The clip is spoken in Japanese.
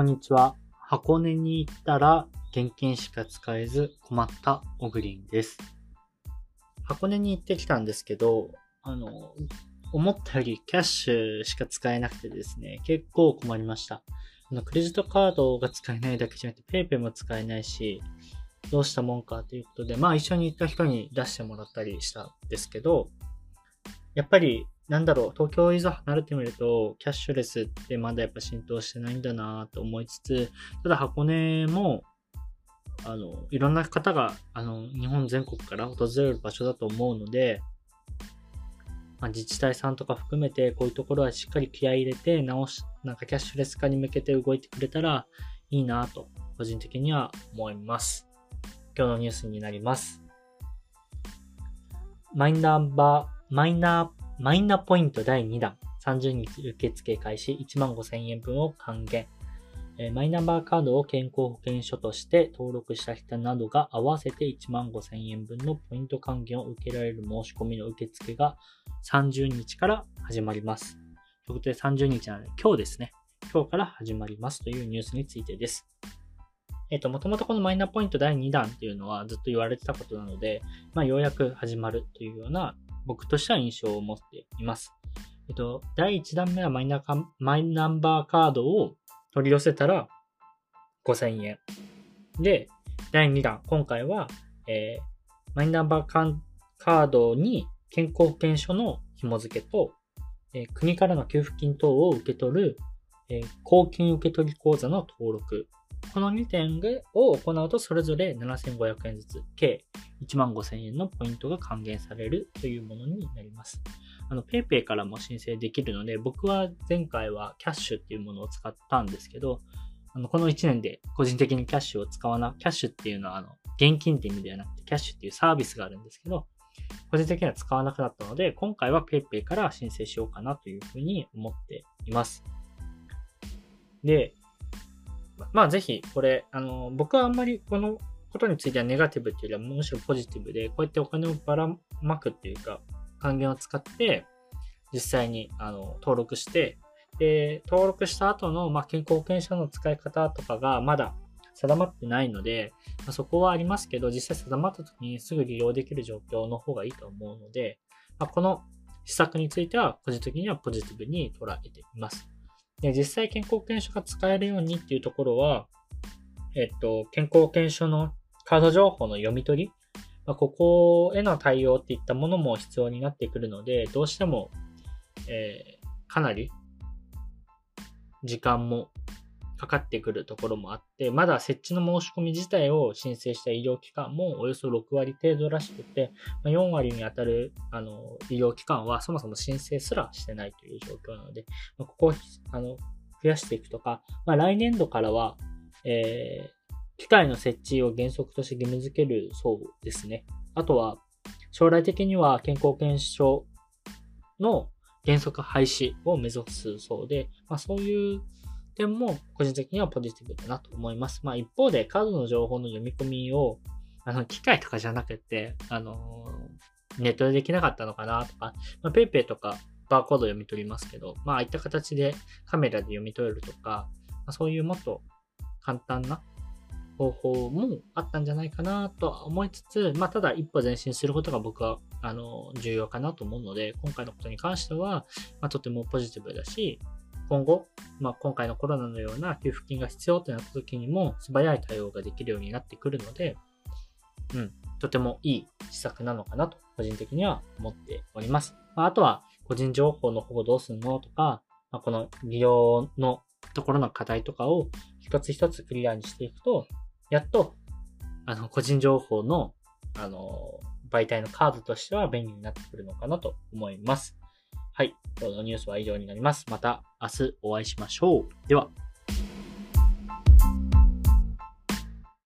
こんにちは。箱根に行ったら現金しか使えず困ったオグリンです。箱根に行ってきたんですけど、あの、思ったよりキャッシュしか使えなくてですね、結構困りました。あのクレジットカードが使えないだけじゃなくて PayPay も使えないし、どうしたもんかということで、まあ一緒に行った人に出してもらったりしたんですけど、やっぱりなんだろう、東京いざ離れてみると、キャッシュレスってまだやっぱ浸透してないんだなと思いつつ、ただ箱根も、あの、いろんな方が、あの、日本全国から訪れる場所だと思うので、まあ、自治体さんとか含めて、こういうところはしっかり気合い入れて、直し、なんかキャッシュレス化に向けて動いてくれたらいいなと、個人的には思います。今日のニュースになります。マイナンバー、マイナーマイナポイント第2弾、30日受付開始1万5000円分を還元。マイナンバーカードを健康保険証として登録した人などが合わせて1万5000円分のポイント還元を受けられる申し込みの受付が30日から始まります。ということで30日なので今日ですね。今日から始まりますというニュースについてです。えっ、と、もともとこのマイナポイント第2弾っていうのはずっと言われてたことなので、まあ、ようやく始まるというような僕としては印象を持っています。えっと、第1弾目はマイナカマイナンバーカードを取り寄せたら5000円。で、第2弾、今回は、えー、マイナンバーカードに健康保険証の紐付けと、えー、国からの給付金等を受け取る、えー、公金受取口座の登録。この2点を行うとそれぞれ7500円ずつ、計1万5000円のポイントが還元されるというものになります。あの、PayPay からも申請できるので、僕は前回はキャッシュっていうものを使ったんですけど、あの、この1年で個人的にキャッシュを使わな、キャッシュっていうのは、あの、現金って意味ではなくて、キャッシュっていうサービスがあるんですけど、個人的には使わなくなったので、今回は PayPay から申請しようかなというふうに思っています。で、まあぜひ、これ、あの、僕はあんまりこのことについてはネガティブっていうよりはむしろポジティブで、こうやってお金をばらまくっていうか、還元を使って、実際にあの登録して、で、登録した後の、まあ、健康保険証の使い方とかがまだ定まってないので、まあ、そこはありますけど、実際定まった時にすぐ利用できる状況の方がいいと思うので、まあ、この施策については個人的にはポジティブに捉えています。で、実際健康保険証が使えるようにっていうところは、えっと、健康保険証のカード情報の読み取り、まあ、ここへの対応っていったものも必要になってくるので、どうしても、えー、かなり時間もかかってくるところもあって、まだ設置の申し込み自体を申請した医療機関もおよそ6割程度らしくて、ま、4割に当たるあの医療機関はそもそも申請すらしてないという状況なので、ま、ここをあの増やしていくとか、まあ、来年度からは、えー、機械の設置を原則として義務付けるそうですね。あとは、将来的には健康保険証の原則廃止を目指すそうで、まあ、そういう点も個人的にはポジティブだなと思います。まあ一方でカードの情報の読み込みを、あの、機械とかじゃなくて、あのネットでできなかったのかなとか、まあ、PayPay とかバーコード読み取りますけど、まあ、ああいった形でカメラで読み取れるとか、まあ、そういうもっと簡単な方法もあったんじゃないかなとは思いつつ、まあ、ただ一歩前進することが僕は、あの、重要かなと思うので、今回のことに関しては、まあ、とてもポジティブだし、今後、まあ、今回のコロナのような給付金が必要となった時にも素早い対応ができるようになってくるので、うん、とてもいい施策なのかなと個人的には思っております。まあ、あとは個人情報の保護どうすんのとか、まあ、この利用のところの課題とかを一つ一つクリアにしていくと、やっと、あの、個人情報の、あの、媒体のカードとしては便利になってくるのかなと思います。はい。今日のニュースは以上になります。また明日お会いしましょう。では。